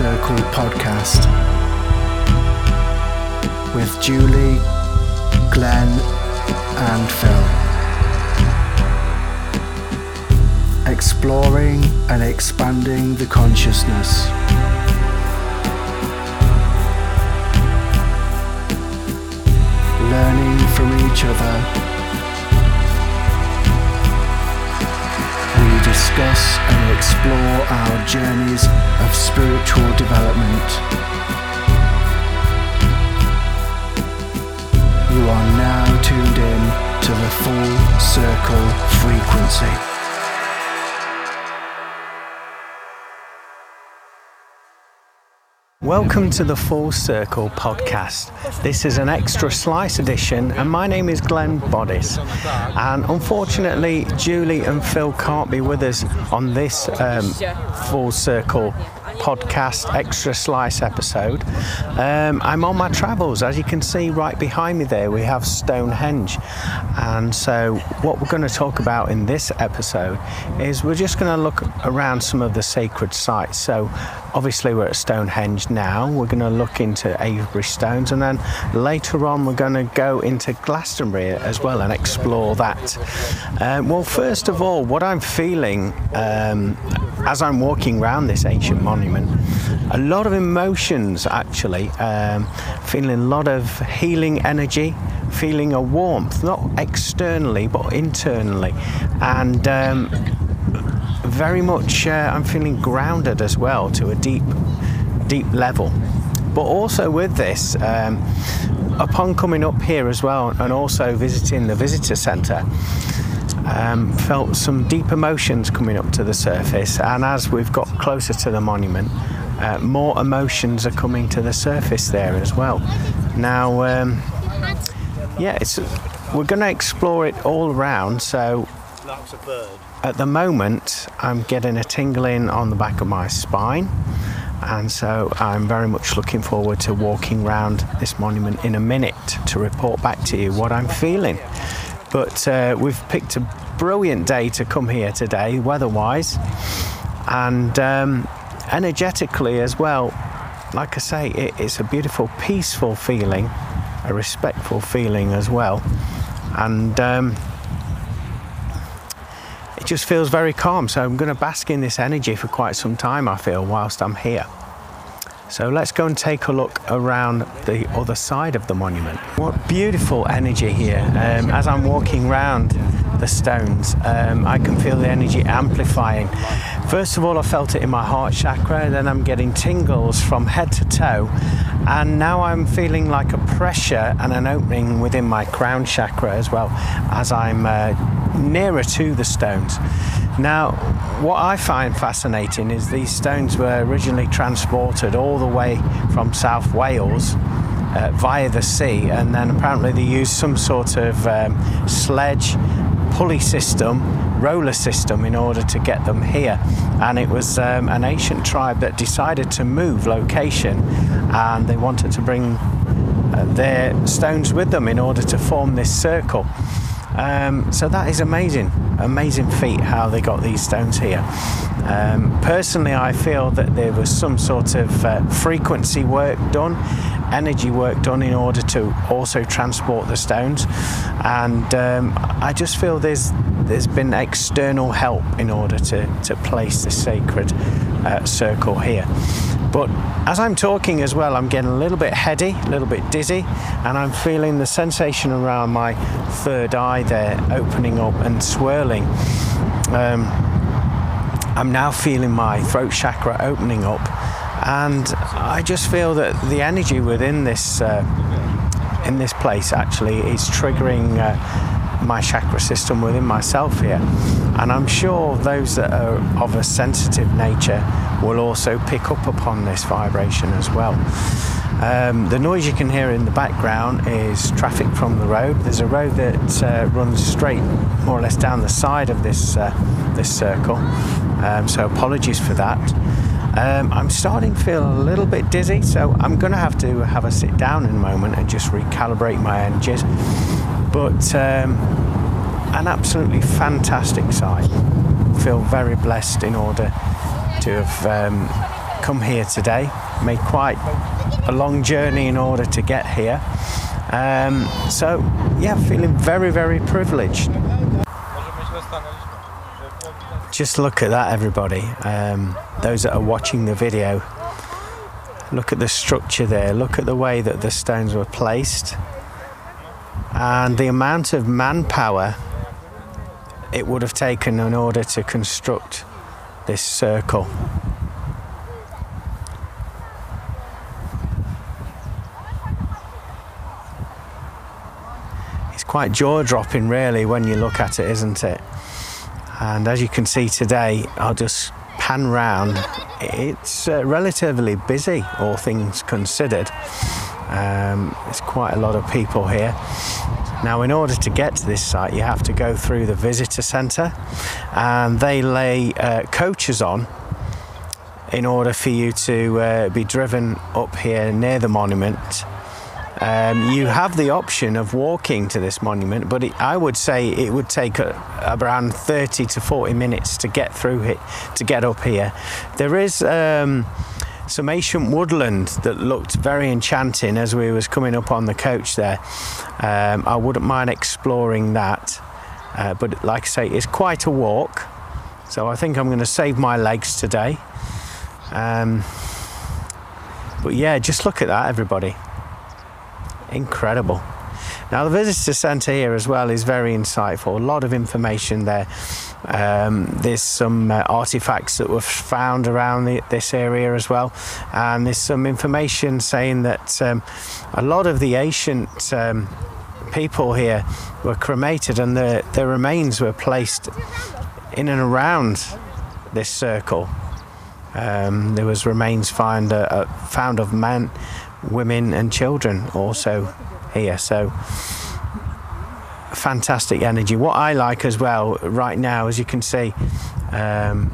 Circle podcast with Julie, Glenn, and Phil. Exploring and expanding the consciousness. Learning from each other. We discuss explore our journeys of spiritual development. You are now tuned in to the full circle frequency. Welcome to the Full Circle podcast. This is an extra slice edition, and my name is Glenn Bodis. And unfortunately, Julie and Phil can't be with us on this um, Full Circle podcast extra slice episode. Um, I'm on my travels. As you can see right behind me there, we have Stonehenge. And so, what we're going to talk about in this episode is we're just going to look around some of the sacred sites. So, obviously, we're at Stonehenge now. We're going to look into Avebury Stones, and then later on, we're going to go into Glastonbury as well and explore that. Um, well, first of all, what I'm feeling um, as I'm walking around this ancient monument, a lot of emotions actually, um, feeling a lot of healing energy, feeling a warmth, not externally but internally, and um, very much uh, I'm feeling grounded as well to a deep, deep level. But also with this, um, upon coming up here as well, and also visiting the visitor centre um, felt some deep emotions coming up to the surface. And as we've got closer to the monument, uh, more emotions are coming to the surface there as well. Now, um, yeah, it's we're going to explore it all around. So, at the moment, I'm getting a tingling on the back of my spine. And so I'm very much looking forward to walking around this monument in a minute to report back to you what I'm feeling. But uh, we've picked a brilliant day to come here today, weather-wise, and um, energetically as well. Like I say, it, it's a beautiful, peaceful feeling, a respectful feeling as well, and um, just feels very calm. So I'm going to bask in this energy for quite some time. I feel whilst I'm here. So let's go and take a look around the other side of the monument. What beautiful energy here. Um, as I'm walking around the stones, um, I can feel the energy amplifying. First of all, I felt it in my heart chakra, then I'm getting tingles from head to toe, and now I'm feeling like a pressure and an opening within my crown chakra as well as I'm uh, nearer to the stones. Now, what I find fascinating is these stones were originally transported all the way from South Wales uh, via the sea, and then apparently they used some sort of um, sledge pulley system, roller system, in order to get them here. And it was um, an ancient tribe that decided to move location, and they wanted to bring uh, their stones with them in order to form this circle. Um, so that is amazing, amazing feat how they got these stones here. Um, personally, I feel that there was some sort of uh, frequency work done, energy work done in order to also transport the stones, and um, I just feel there's there's been external help in order to to place the sacred uh, circle here. But as I'm talking as well, I'm getting a little bit heady, a little bit dizzy, and I'm feeling the sensation around my third eye there opening up and swirling. Um, I'm now feeling my throat chakra opening up, and I just feel that the energy within this uh, in this place actually is triggering. Uh, my chakra system within myself here. And I'm sure those that are of a sensitive nature will also pick up upon this vibration as well. Um, the noise you can hear in the background is traffic from the road. There's a road that uh, runs straight, more or less, down the side of this uh, this circle. Um, so apologies for that. Um, I'm starting to feel a little bit dizzy, so I'm going to have to have a sit down in a moment and just recalibrate my energies but um, an absolutely fantastic site. Feel very blessed in order to have um, come here today. Made quite a long journey in order to get here. Um, so, yeah, feeling very, very privileged. Just look at that, everybody. Um, those that are watching the video, look at the structure there. Look at the way that the stones were placed and the amount of manpower it would have taken in order to construct this circle. It's quite jaw dropping, really, when you look at it, isn't it? And as you can see today, I'll just pan round. It's uh, relatively busy, all things considered. Um, there's quite a lot of people here. Now, in order to get to this site, you have to go through the visitor centre, and they lay uh, coaches on in order for you to uh, be driven up here near the monument. Um, you have the option of walking to this monument, but it, I would say it would take a, around 30 to 40 minutes to get through it, to get up here. There is um, some ancient woodland that looked very enchanting as we was coming up on the coach there. Um, I wouldn't mind exploring that, uh, but like I say, it's quite a walk. So I think I'm going to save my legs today. Um, but yeah, just look at that, everybody. Incredible. Now, the visitor centre here as well is very insightful. A lot of information there. Um, there's some uh, artifacts that were found around the, this area as well, and there's some information saying that um, a lot of the ancient um, people here were cremated and the, their remains were placed in and around this circle. Um, there was remains found, uh, uh, found of men, women, and children also here. So fantastic energy. What I like as well right now, as you can see, um,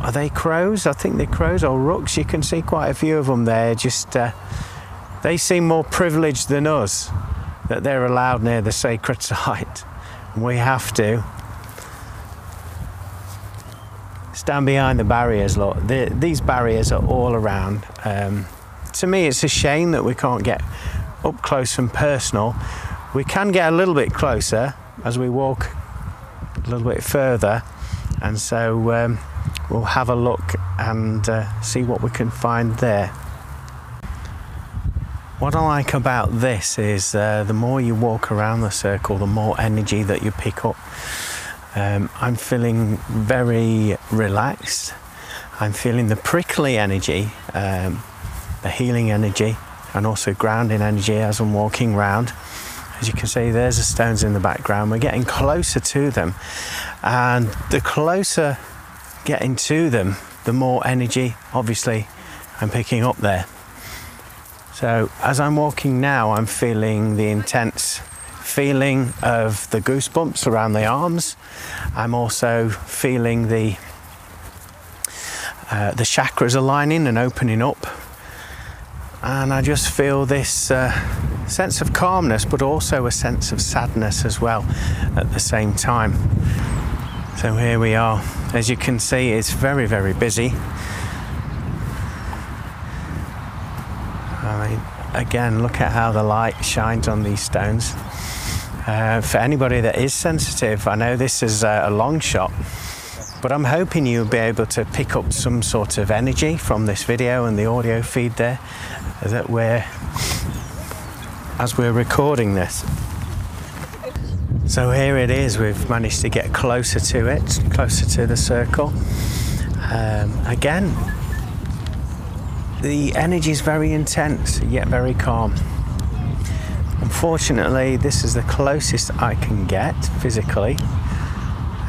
are they crows? I think they're crows or rooks. You can see quite a few of them there. Just uh, they seem more privileged than us that they're allowed near the sacred site. We have to stand behind the barriers. Look, the, these barriers are all around. Um, to me, it's a shame that we can't get up close and personal. We can get a little bit closer as we walk a little bit further, and so um, we'll have a look and uh, see what we can find there. What I like about this is uh, the more you walk around the circle, the more energy that you pick up. Um, I'm feeling very relaxed. I'm feeling the prickly energy, um, the healing energy, and also grounding energy as I'm walking around. As you can see, there's the stones in the background. We're getting closer to them, and the closer getting to them, the more energy, obviously, I'm picking up there. So, as I'm walking now, I'm feeling the intense feeling of the goosebumps around the arms. I'm also feeling the uh, the chakras aligning and opening up and I just feel this uh, sense of calmness, but also a sense of sadness as well at the same time. So here we are. As you can see, it's very, very busy. I mean, again, look at how the light shines on these stones. Uh, for anybody that is sensitive, I know this is a long shot, but I'm hoping you'll be able to pick up some sort of energy from this video and the audio feed there that we're as we're recording this. So here it is, we've managed to get closer to it, closer to the circle. Um, again, the energy is very intense yet very calm. Unfortunately, this is the closest I can get physically.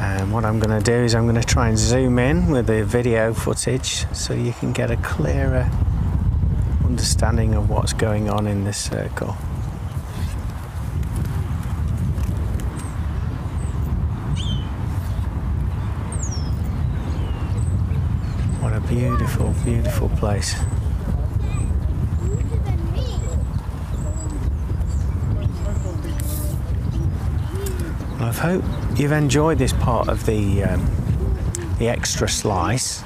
And what I'm going to do is I'm going to try and zoom in with the video footage so you can get a clearer understanding of what's going on in this circle. Beautiful, beautiful place. Well, I hope you've enjoyed this part of the um, the extra slice.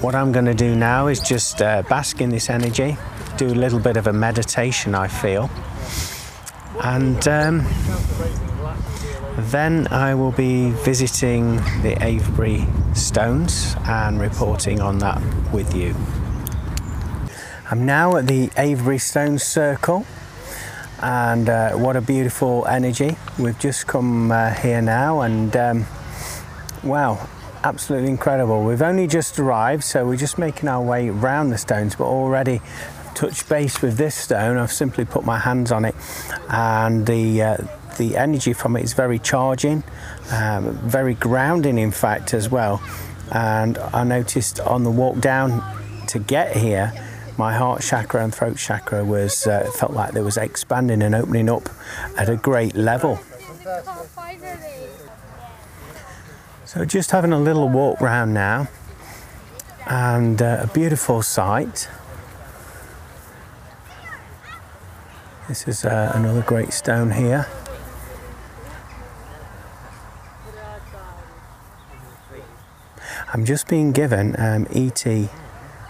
what I'm going to do now is just uh, bask in this energy, do a little bit of a meditation, I feel, and um, then I will be visiting the Avebury Stones and reporting on that with you. I'm now at the Avebury Stones Circle and uh, what a beautiful energy. We've just come uh, here now and um, wow, absolutely incredible. We've only just arrived so we're just making our way around the stones but already touched base with this stone. I've simply put my hands on it and the uh, the energy from it is very charging, um, very grounding, in fact, as well. And I noticed on the walk down to get here, my heart chakra and throat chakra was uh, felt like there was expanding and opening up at a great level. So just having a little walk round now, and uh, a beautiful sight. This is uh, another great stone here. I'm just being given um, ET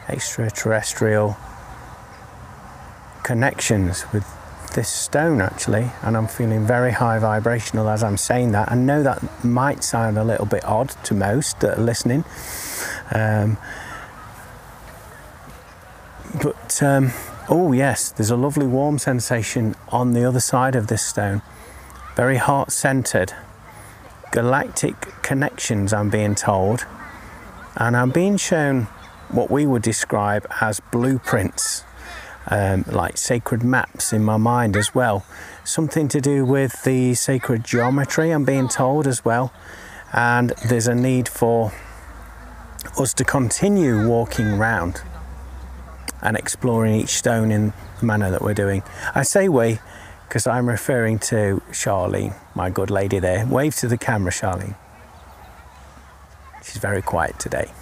extraterrestrial connections with this stone actually and I'm feeling very high vibrational as I'm saying that. I know that might sound a little bit odd to most that are listening um, but um, oh yes there's a lovely warm sensation on the other side of this stone. Very heart centered galactic connections I'm being told and I'm being shown what we would describe as blueprints, um, like sacred maps in my mind as well. Something to do with the sacred geometry, I'm being told as well. And there's a need for us to continue walking round and exploring each stone in the manner that we're doing. I say we because I'm referring to Charlene, my good lady there. Wave to the camera, Charlene. She's very quiet today.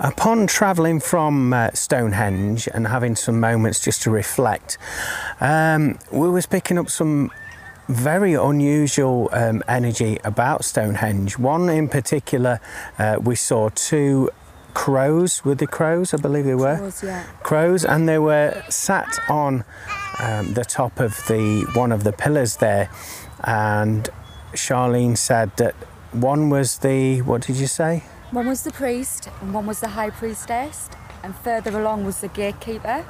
Upon travelling from uh, Stonehenge and having some moments just to reflect, um, we was picking up some very unusual um, energy about Stonehenge. One in particular, uh, we saw two crows. Were the crows? I believe they were. Crows, yeah. Crows, and they were sat on um, the top of the one of the pillars there. And Charlene said that one was the what did you say? One was the priest and one was the high priestess, and further along was the gatekeeper.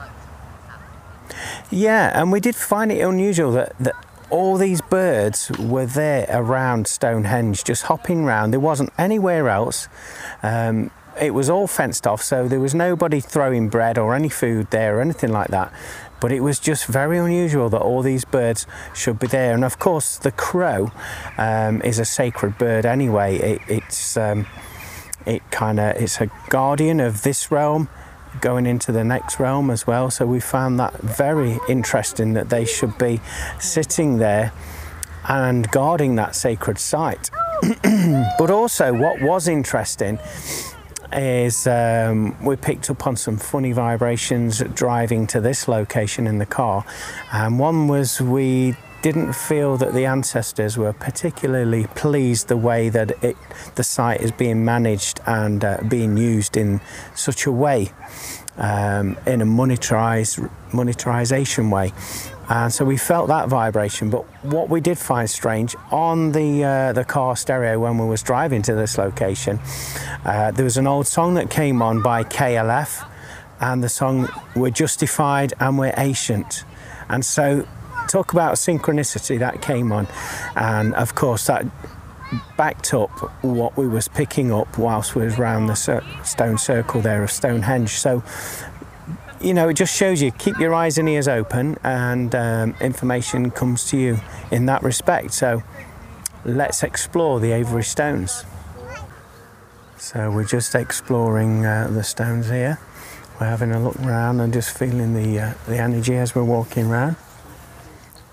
Yeah, and we did find it unusual that, that all these birds were there around Stonehenge, just hopping around. There wasn't anywhere else. Um, it was all fenced off, so there was nobody throwing bread or any food there or anything like that. But it was just very unusual that all these birds should be there. And of course, the crow um, is a sacred bird anyway. It, it's um, it kind of it's a guardian of this realm going into the next realm as well so we found that very interesting that they should be sitting there and guarding that sacred site but also what was interesting is um, we picked up on some funny vibrations driving to this location in the car and one was we didn't feel that the ancestors were particularly pleased the way that it, the site is being managed and uh, being used in such a way, um, in a monetized, monetization way. And so we felt that vibration. But what we did find strange on the uh, the car stereo when we was driving to this location, uh, there was an old song that came on by KLF, and the song "We're Justified and We're Ancient." And so talk about synchronicity that came on and of course that backed up what we was picking up whilst we was around the stone circle there of Stonehenge so you know it just shows you keep your eyes and ears open and um, information comes to you in that respect so let's explore the Avebury stones so we're just exploring uh, the stones here we're having a look around and just feeling the uh, the energy as we're walking around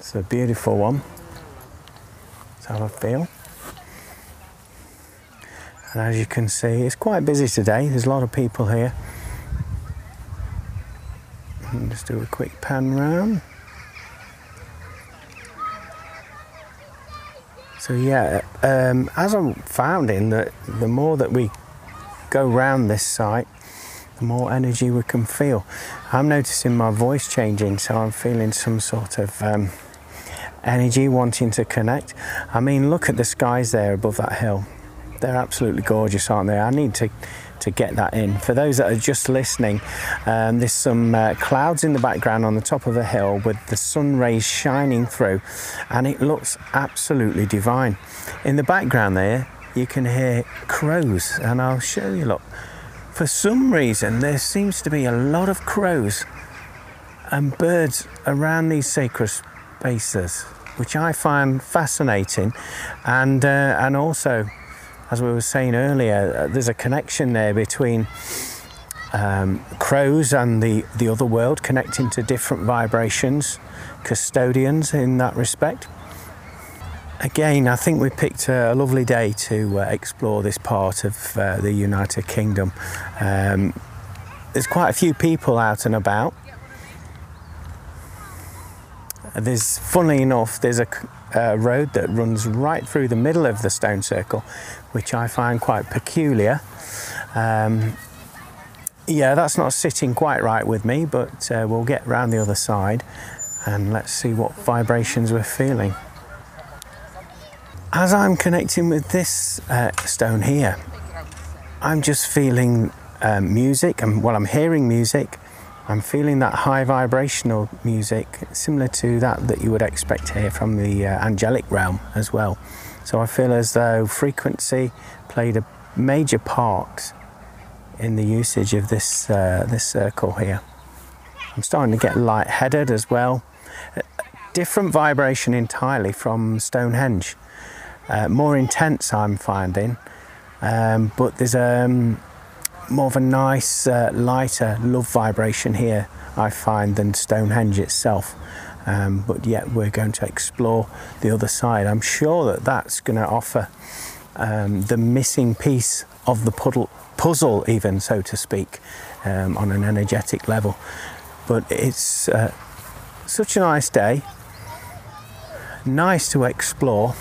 it's a beautiful one. Let's have a feel. And as you can see, it's quite busy today. There's a lot of people here. And just do a quick pan round. So yeah, um, as I'm finding that the more that we go round this site, the more energy we can feel. I'm noticing my voice changing, so I'm feeling some sort of um, energy wanting to connect. I mean, look at the skies there above that hill. They're absolutely gorgeous, aren't they? I need to to get that in. For those that are just listening, um, there's some uh, clouds in the background on the top of a hill with the sun rays shining through, and it looks absolutely divine. In the background there, you can hear crows, and I'll show you. Look, for some reason, there seems to be a lot of crows and birds around these sacred spaces, which I find fascinating, and uh, and also as we were saying earlier, uh, there's a connection there between um, crows and the, the other world, connecting to different vibrations, custodians in that respect. Again, I think we picked a, lovely day to uh, explore this part of uh, the United Kingdom. Um, there's quite a few people out and about. There's, funnily enough, there's a, a road that runs right through the middle of the stone circle, which I find quite peculiar. Um, yeah, that's not sitting quite right with me, but uh, we'll get round the other side and let's see what vibrations we're feeling. As I'm connecting with this uh, stone here, I'm just feeling um, music, and while I'm hearing music, I'm feeling that high vibrational music, similar to that that you would expect here from the uh, angelic realm as well. So I feel as though frequency played a major part in the usage of this uh, this circle here. I'm starting to get light-headed as well. different vibration entirely from Stonehenge. Uh, more intense, I'm finding, um, but there's um, more of a nice, uh, lighter love vibration here, I find, than Stonehenge itself um, but yet we're going to explore the other side. I'm sure that that's going to offer um, the missing piece of the puddle, puzzle, even so to speak, um, on an energetic level. But it's uh, such a nice day, nice to explore.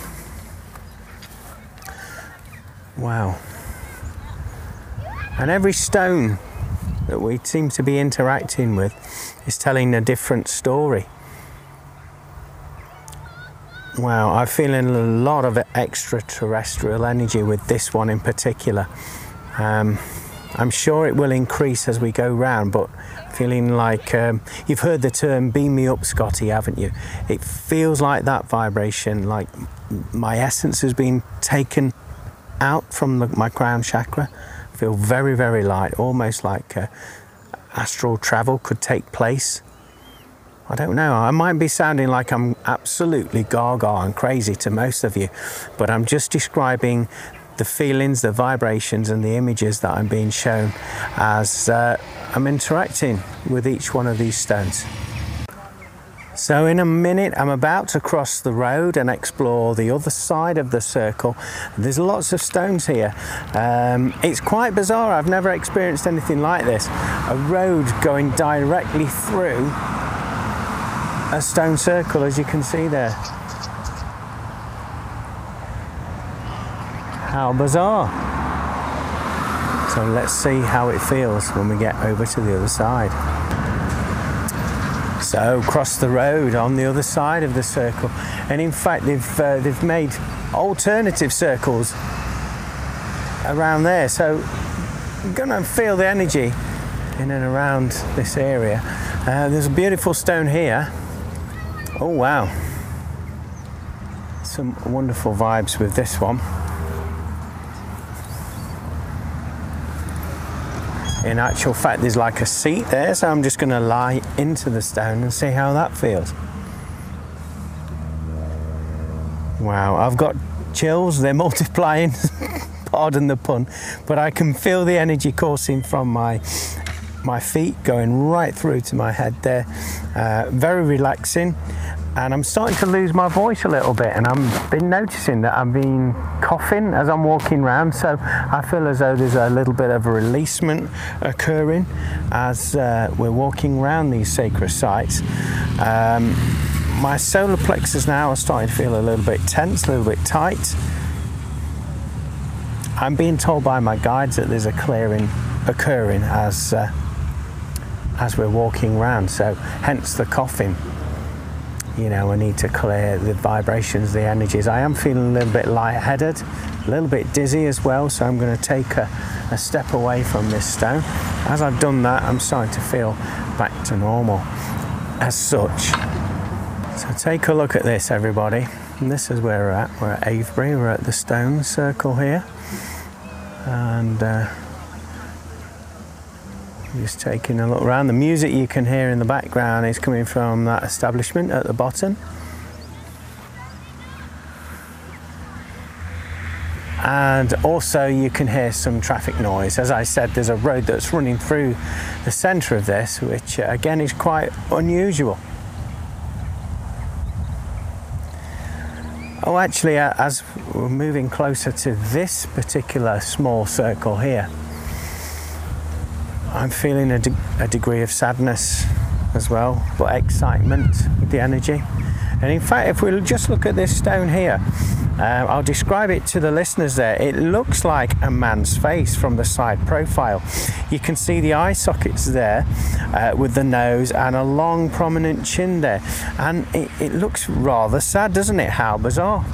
Wow. And every stone that we seem to be interacting with is telling a different story. Wow, I'm feeling a lot of extraterrestrial energy with this one in particular. Um, I'm sure it will increase as we go round, but feeling like um, you've heard the term beam me up, Scotty, haven't you? It feels like that vibration, like my essence has been taken out from the, my crown chakra. Feel very, very light, almost like uh, astral travel could take place. I don't know. I might be sounding like I'm absolutely gaga and crazy to most of you, but I'm just describing the feelings, the vibrations, and the images that I'm being shown as uh, I'm interacting with each one of these stones. So, in a minute, I'm about to cross the road and explore the other side of the circle. There's lots of stones here. Um, it's quite bizarre, I've never experienced anything like this. A road going directly through a stone circle as you can see there. How bizarre. So let's see how it feels when we get over to the other side. So cross the road on the other side of the circle, and in fact they've uh, they've made alternative circles around there. So I'm gonna feel the energy in and around this area. Uh, there's a beautiful stone here Oh wow. Some wonderful vibes with this one. In actual fact, there's like a seat there, so I'm just going to lie into the stone and see how that feels. Wow, I've got chills, they're multiplying, pardon the pun, but I can feel the energy coursing from my my feet going right through to my head there. Uh, very relaxing and I'm starting to lose my voice a little bit and I've been noticing that I've been coughing as I'm walking around so I feel as though there's a little bit of a releasement occurring as uh, we're walking around these sacred sites um, my solar plexus now are starting to feel a little bit tense a little bit tight I'm being told by my guides that there's a clearing occurring as uh, as we're walking around. So hence the coughing. You know, I need to clear the vibrations, the energies. I am feeling a little bit lightheaded, a little bit dizzy as well. So I'm going to take a, a step away from this stone. As I've done that, I'm starting to feel back to normal as such. So take a look at this, everybody. And this is where we're at. We're at Avebury. We're at the stone circle here, and uh, just taking a look around. The music you can hear in the background is coming from that establishment at the bottom. and also you can hear some traffic noise. As I said, there's a road that's running through the centre of this, which uh, again is quite unusual. Oh, actually, uh, as we're moving closer to this particular small circle here, I'm feeling a, de- a degree of sadness as well, but excitement with the energy. And in fact, if we just look at this stone here, uh, I'll describe it to the listeners there. It looks like a man's face from the side profile. You can see the eye sockets there uh, with the nose and a long prominent chin there. And it, it looks rather sad, doesn't it? How bizarre.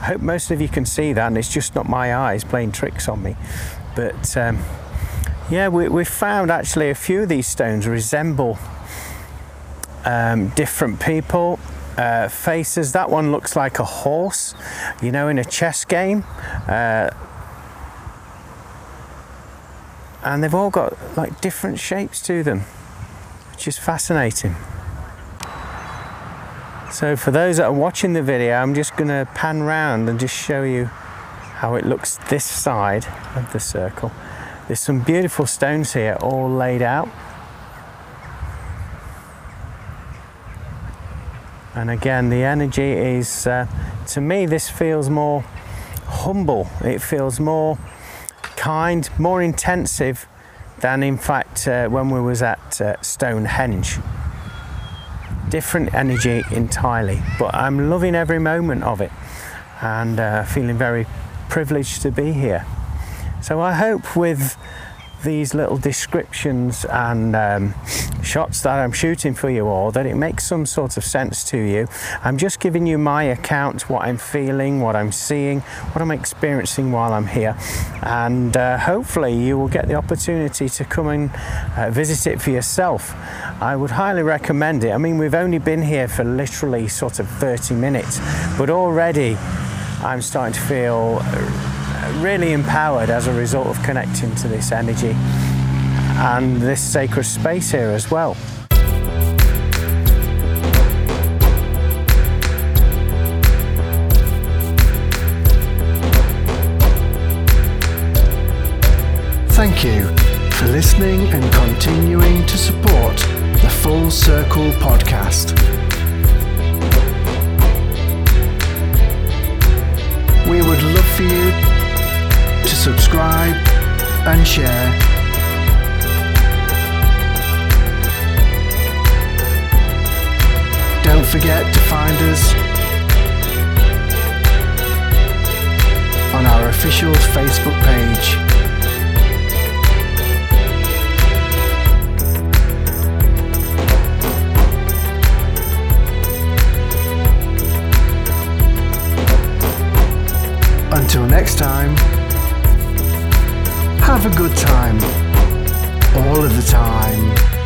I hope most of you can see that and it's just not my eyes playing tricks on me. But um, yeah, we, we found actually a few of these stones resemble um, different people uh, faces. That one looks like a horse, you know, in a chess game. Uh, and they've all got like different shapes to them, which is fascinating. So, for those that are watching the video, I'm just going to pan round and just show you how it looks this side of the circle. There's some beautiful stones here, all laid out. And again, the energy is, uh, to me, this feels more humble. It feels more kind, more intensive than, in fact, uh, when we was at uh, Stonehenge. Different energy entirely, but I'm loving every moment of it and uh, feeling very privileged to be here. So I hope with these little descriptions and um, shots that I'm shooting for you all that it makes some sort of sense to you. I'm just giving you my account, what I'm feeling, what I'm seeing, what I'm experiencing while I'm here, and uh, hopefully you will get the opportunity to come and uh, visit it for yourself. I would highly recommend it. I mean, we've only been here for literally sort of 30 minutes, but already I'm starting to feel really empowered as a result of connecting to this energy and this sacred space here as well. Thank you for listening and continuing to support the Full Circle podcast. We would love for you subscribe and share. Don't forget to find us on our official Facebook page. Until next time, have a good time. All of the time.